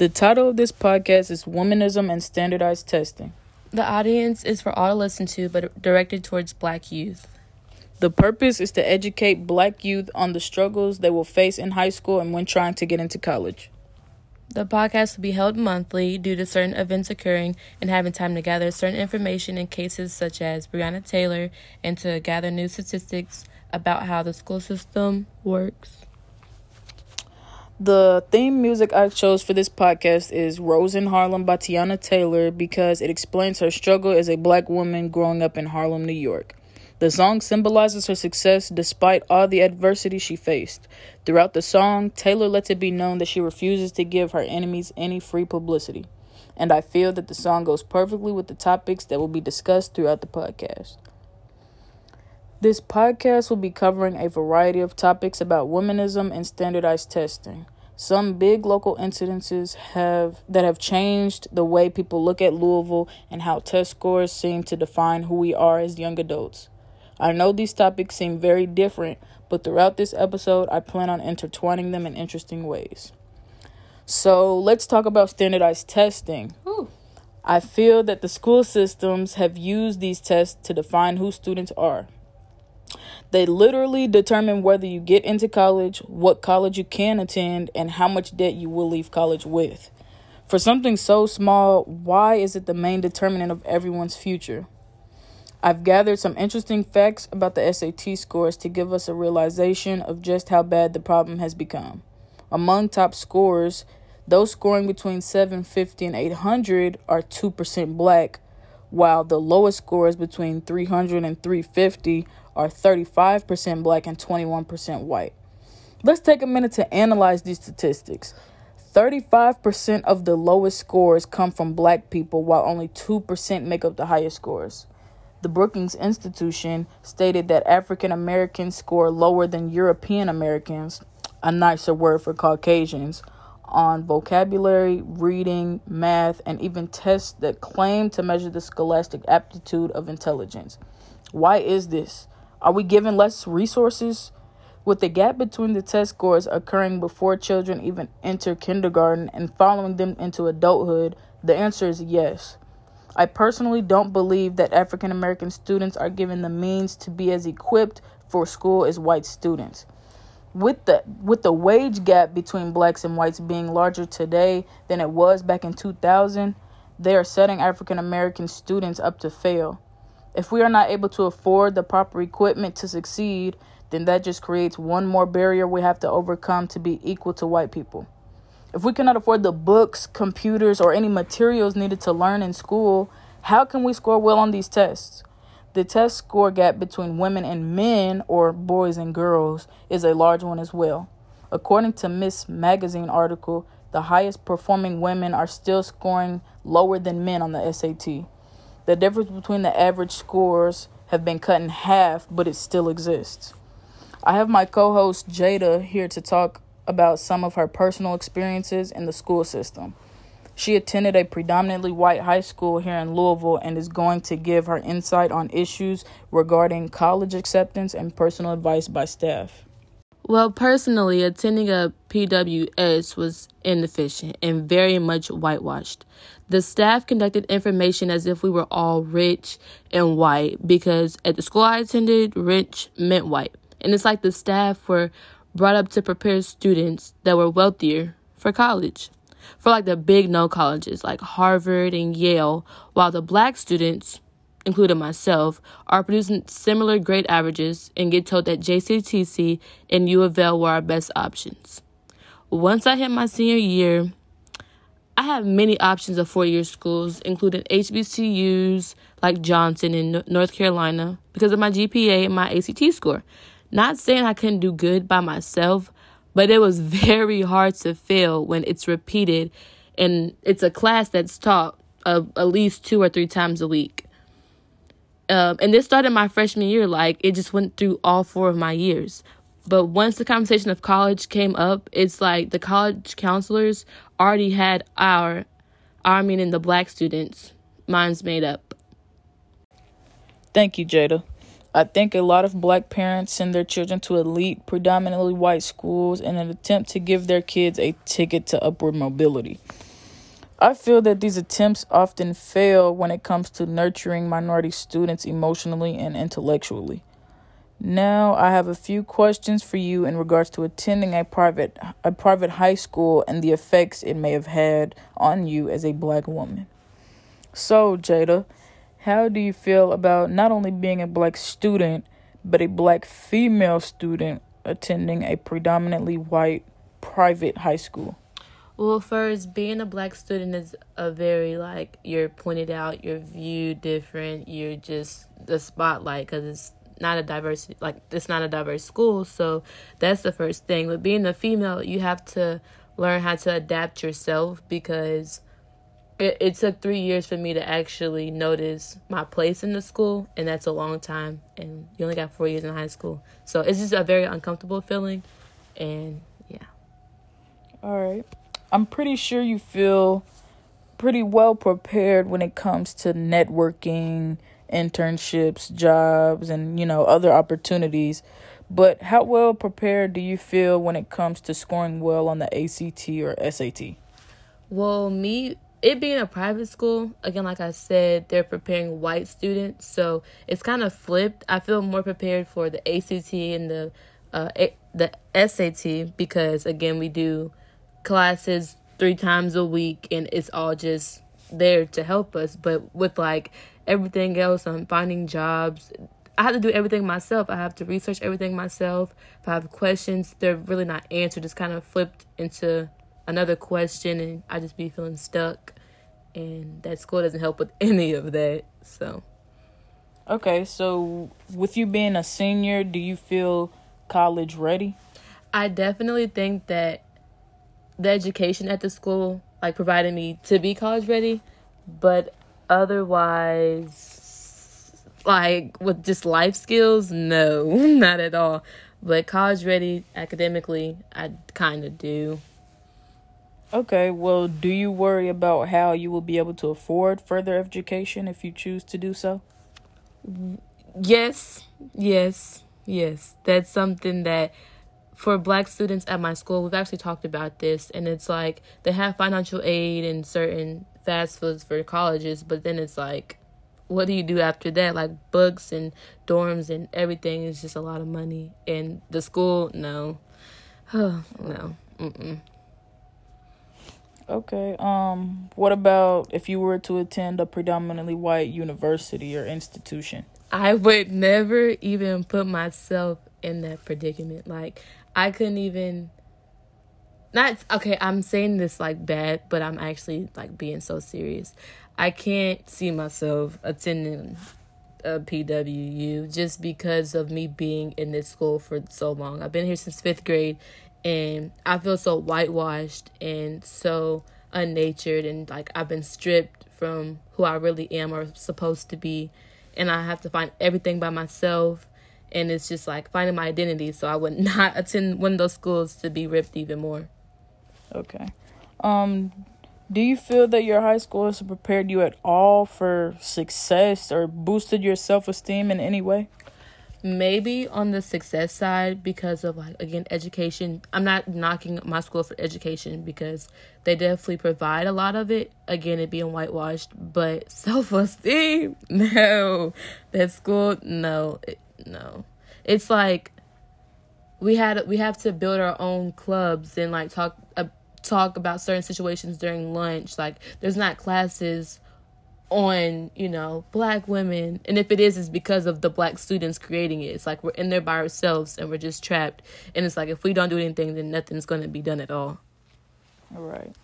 The title of this podcast is Womanism and Standardized Testing. The audience is for all to listen to, but directed towards black youth. The purpose is to educate black youth on the struggles they will face in high school and when trying to get into college. The podcast will be held monthly due to certain events occurring and having time to gather certain information in cases such as Breonna Taylor and to gather new statistics about how the school system works. The theme music I chose for this podcast is Rose in Harlem by Teyana Taylor because it explains her struggle as a black woman growing up in Harlem, New York. The song symbolizes her success despite all the adversity she faced. Throughout the song, Taylor lets it be known that she refuses to give her enemies any free publicity. And I feel that the song goes perfectly with the topics that will be discussed throughout the podcast. This podcast will be covering a variety of topics about womanism and standardized testing. Some big local incidences have that have changed the way people look at Louisville and how test scores seem to define who we are as young adults. I know these topics seem very different, but throughout this episode, I plan on intertwining them in interesting ways. So, let's talk about standardized testing. Ooh. I feel that the school systems have used these tests to define who students are. They literally determine whether you get into college, what college you can attend, and how much debt you will leave college with. For something so small, why is it the main determinant of everyone's future? I've gathered some interesting facts about the SAT scores to give us a realization of just how bad the problem has become. Among top scorers, those scoring between 750 and 800 are 2% black, while the lowest scores between 300 and 350 are 35% black and 21% white. Let's take a minute to analyze these statistics. 35% of the lowest scores come from black people, while only 2% make up the highest scores. The Brookings Institution stated that African Americans score lower than European Americans, a nicer word for Caucasians, on vocabulary, reading, math, and even tests that claim to measure the scholastic aptitude of intelligence. Why is this? Are we given less resources? With the gap between the test scores occurring before children even enter kindergarten and following them into adulthood, the answer is yes. I personally don't believe that African American students are given the means to be as equipped for school as white students. With the with the wage gap between blacks and whites being larger today than it was back in 2000, they are setting African American students up to fail. If we are not able to afford the proper equipment to succeed, then that just creates one more barrier we have to overcome to be equal to white people. If we cannot afford the books, computers, or any materials needed to learn in school, how can we score well on these tests? The test score gap between women and men, or boys and girls, is a large one as well. According to Ms. Magazine article, the highest performing women are still scoring lower than men on the SAT. The difference between the average scores have been cut in half, but it still exists. I have my co host Jada here to talk about some of her personal experiences in the school system. She attended a predominantly white high school here in Louisville and is going to give her insight on issues regarding college acceptance and personal advice by staff. Well, personally, attending a PWS was inefficient and very much whitewashed. The staff conducted information as if we were all rich and white because at the school I attended, rich meant white. And it's like the staff were brought up to prepare students that were wealthier for college. For like the big no colleges like Harvard and Yale, while the black students, including myself, are producing similar grade averages and get told that JCTC and U of L were our best options. Once I hit my senior year, I have many options of four year schools, including HBCUs like Johnson in North Carolina, because of my GPA and my ACT score. Not saying I couldn't do good by myself, but it was very hard to fail when it's repeated and it's a class that's taught uh, at least two or three times a week. Um, and this started my freshman year, like it just went through all four of my years. But once the conversation of college came up, it's like the college counselors already had our, our meaning the black students, minds made up. Thank you, Jada. I think a lot of black parents send their children to elite, predominantly white schools in an attempt to give their kids a ticket to upward mobility. I feel that these attempts often fail when it comes to nurturing minority students emotionally and intellectually. Now, I have a few questions for you in regards to attending a private a private high school and the effects it may have had on you as a black woman. So, Jada, how do you feel about not only being a black student, but a black female student attending a predominantly white private high school? Well, first, being a black student is a very like you're pointed out, you're viewed different, you're just the spotlight because it's not a diverse like it's not a diverse school. So that's the first thing. But being a female, you have to learn how to adapt yourself because it, it took three years for me to actually notice my place in the school, and that's a long time. And you only got four years in high school, so it's just a very uncomfortable feeling, and yeah. All right, I'm pretty sure you feel pretty well prepared when it comes to networking, internships, jobs, and you know other opportunities. But how well prepared do you feel when it comes to scoring well on the ACT or SAT? Well, me it being a private school, again, like I said, they're preparing white students, so it's kind of flipped. I feel more prepared for the ACT and the uh, a- the SAT because again, we do classes three times a week, and it's all just there to help us. But with like everything else, I'm finding jobs. I have to do everything myself. I have to research everything myself. If I have questions, they're really not answered. It's kind of flipped into another question and I just be feeling stuck and that school doesn't help with any of that. So Okay, so with you being a senior, do you feel college ready? I definitely think that the education at the school like provided me to be college ready, but otherwise like with just life skills, no, not at all. But college ready academically, I kind of do. Okay, well, do you worry about how you will be able to afford further education if you choose to do so? Yes, yes, yes. That's something that for black students at my school, we've actually talked about this, and it's like they have financial aid and certain fast foods for colleges, but then it's like, what do you do after that? Like books and dorms and everything is just a lot of money. And the school, no. no. Mm-mm. Okay. Um what about if you were to attend a predominantly white university or institution? I would never even put myself in that predicament. Like I couldn't even not okay, I'm saying this like bad, but I'm actually like being so serious. I can't see myself attending a PWU just because of me being in this school for so long. I've been here since 5th grade and I feel so whitewashed and so unnatured and like I've been stripped from who I really am or supposed to be and I have to find everything by myself and it's just like finding my identity so I would not attend one of those schools to be ripped even more. Okay. Um do you feel that your high school has prepared you at all for success or boosted your self-esteem in any way? Maybe on the success side because of like again education. I'm not knocking my school for education because they definitely provide a lot of it. Again it being whitewashed but self-esteem? No. That school? No. It, no. It's like we had we have to build our own clubs and like talk uh, talk about certain situations during lunch. Like there's not classes on you know black women and if it is it's because of the black students creating it. It's like we're in there by ourselves and we're just trapped. And it's like if we don't do anything then nothing's going to be done at all. All right.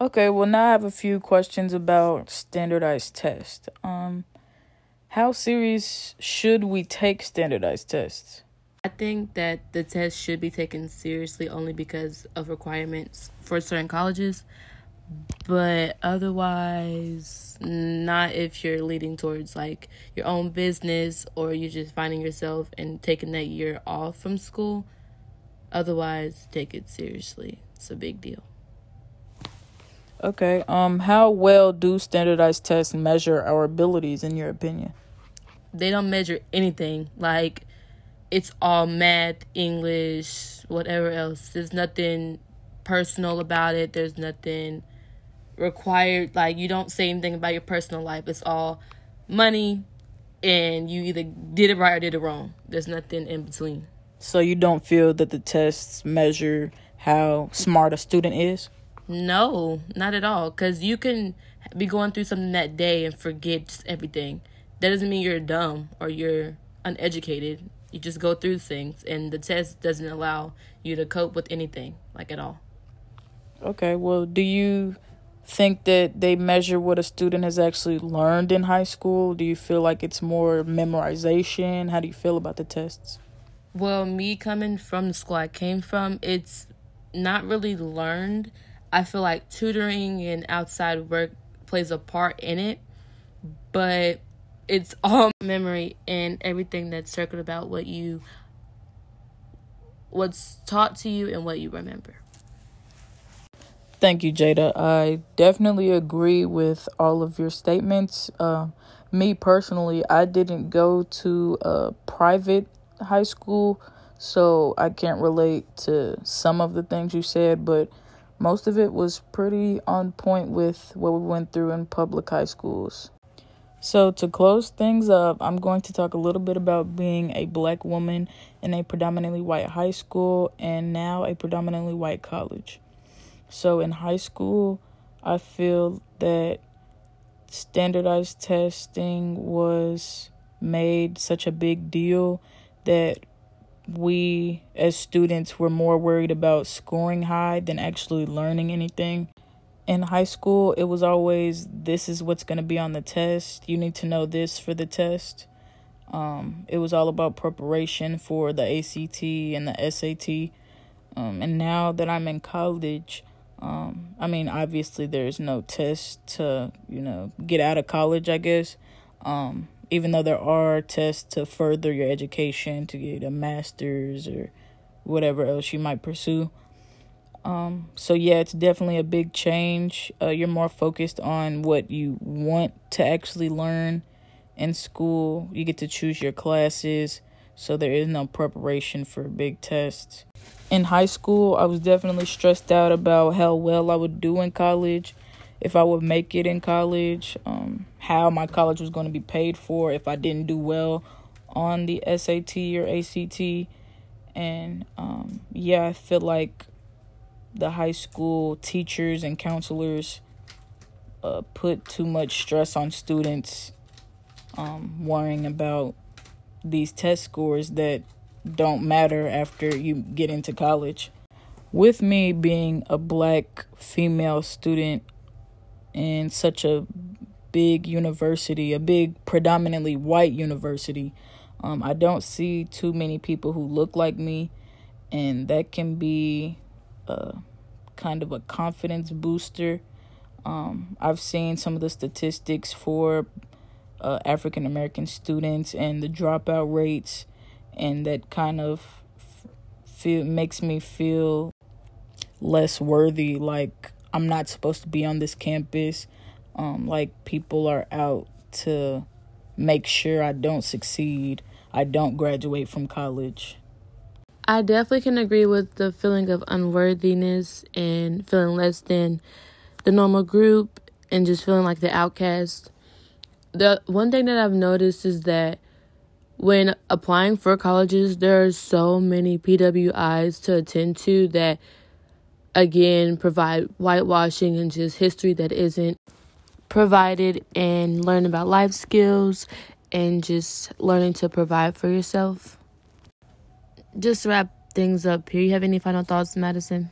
Okay well now i have a few questions about standardized tests. Um how serious should we take standardized tests? I think that the test should be taken seriously only because of requirements for certain colleges but otherwise not if you're leading towards like your own business or you're just finding yourself and taking that year off from school. Otherwise take it seriously. It's a big deal. Okay um how well do standardized tests measure our abilities in your opinion? They don't measure anything. Like it's all math english whatever else. There's nothing personal about it. There's nothing required like you don't say anything about your personal life. It's all money and you either did it right or did it wrong. There's nothing in between. So you don't feel that the tests measure how smart a student is? No, not at all. Because you can be going through something that day and forget just everything. That doesn't mean you're dumb or you're uneducated. You just go through things, and the test doesn't allow you to cope with anything, like at all. Okay, well, do you think that they measure what a student has actually learned in high school? Do you feel like it's more memorization? How do you feel about the tests? Well, me coming from the school I came from, it's not really learned. I feel like tutoring and outside work plays a part in it, but it's all memory and everything that's circled about what you what's taught to you and what you remember. Thank you, Jada. I definitely agree with all of your statements. Uh, me personally, I didn't go to a private high school, so I can't relate to some of the things you said, but most of it was pretty on point with what we went through in public high schools. So, to close things up, I'm going to talk a little bit about being a black woman in a predominantly white high school and now a predominantly white college. So, in high school, I feel that standardized testing was made such a big deal that we as students were more worried about scoring high than actually learning anything. In high school, it was always this is what's going to be on the test. You need to know this for the test. Um, it was all about preparation for the ACT and the SAT. Um, and now that I'm in college, um, I mean, obviously, there's no test to, you know, get out of college, I guess. Um, even though there are tests to further your education to get a master's or whatever else you might pursue. Um, so yeah, it's definitely a big change. Uh, you're more focused on what you want to actually learn in school. You get to choose your classes, so there is no preparation for big tests. In high school, I was definitely stressed out about how well I would do in college if I would make it in college, um, how my college was going to be paid for if I didn't do well on the SAT or ACT. And um, yeah, I feel like the high school teachers and counselors uh, put too much stress on students um, worrying about these test scores that don't matter after you get into college. With me being a black female student in such a big university, a big predominantly white university. Um, I don't see too many people who look like me, and that can be a, kind of a confidence booster. Um, I've seen some of the statistics for uh, African American students and the dropout rates, and that kind of feel makes me feel less worthy. Like I'm not supposed to be on this campus. Um, like people are out to make sure I don't succeed. I don't graduate from college. I definitely can agree with the feeling of unworthiness and feeling less than the normal group and just feeling like the outcast. The one thing that I've noticed is that when applying for colleges, there are so many PWIs to attend to that again provide whitewashing and just history that isn't provided and learn about life skills and just learning to provide for yourself. Just wrap things up here, you have any final thoughts, Madison?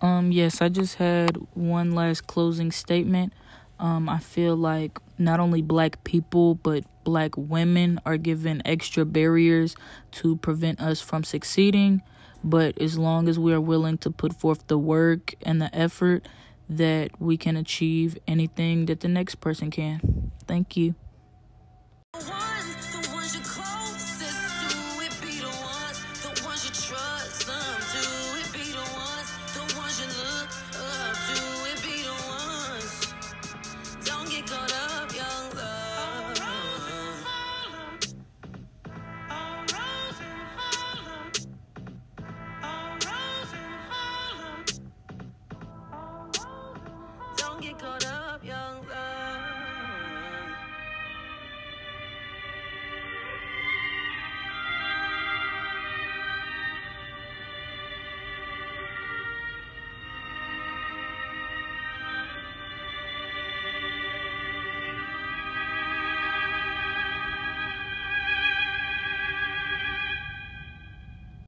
Um, yes, I just had one last closing statement. Um, I feel like not only black people, but black women are given extra barriers to prevent us from succeeding. But as long as we are willing to put forth the work and the effort, that we can achieve anything that the next person can. Thank you.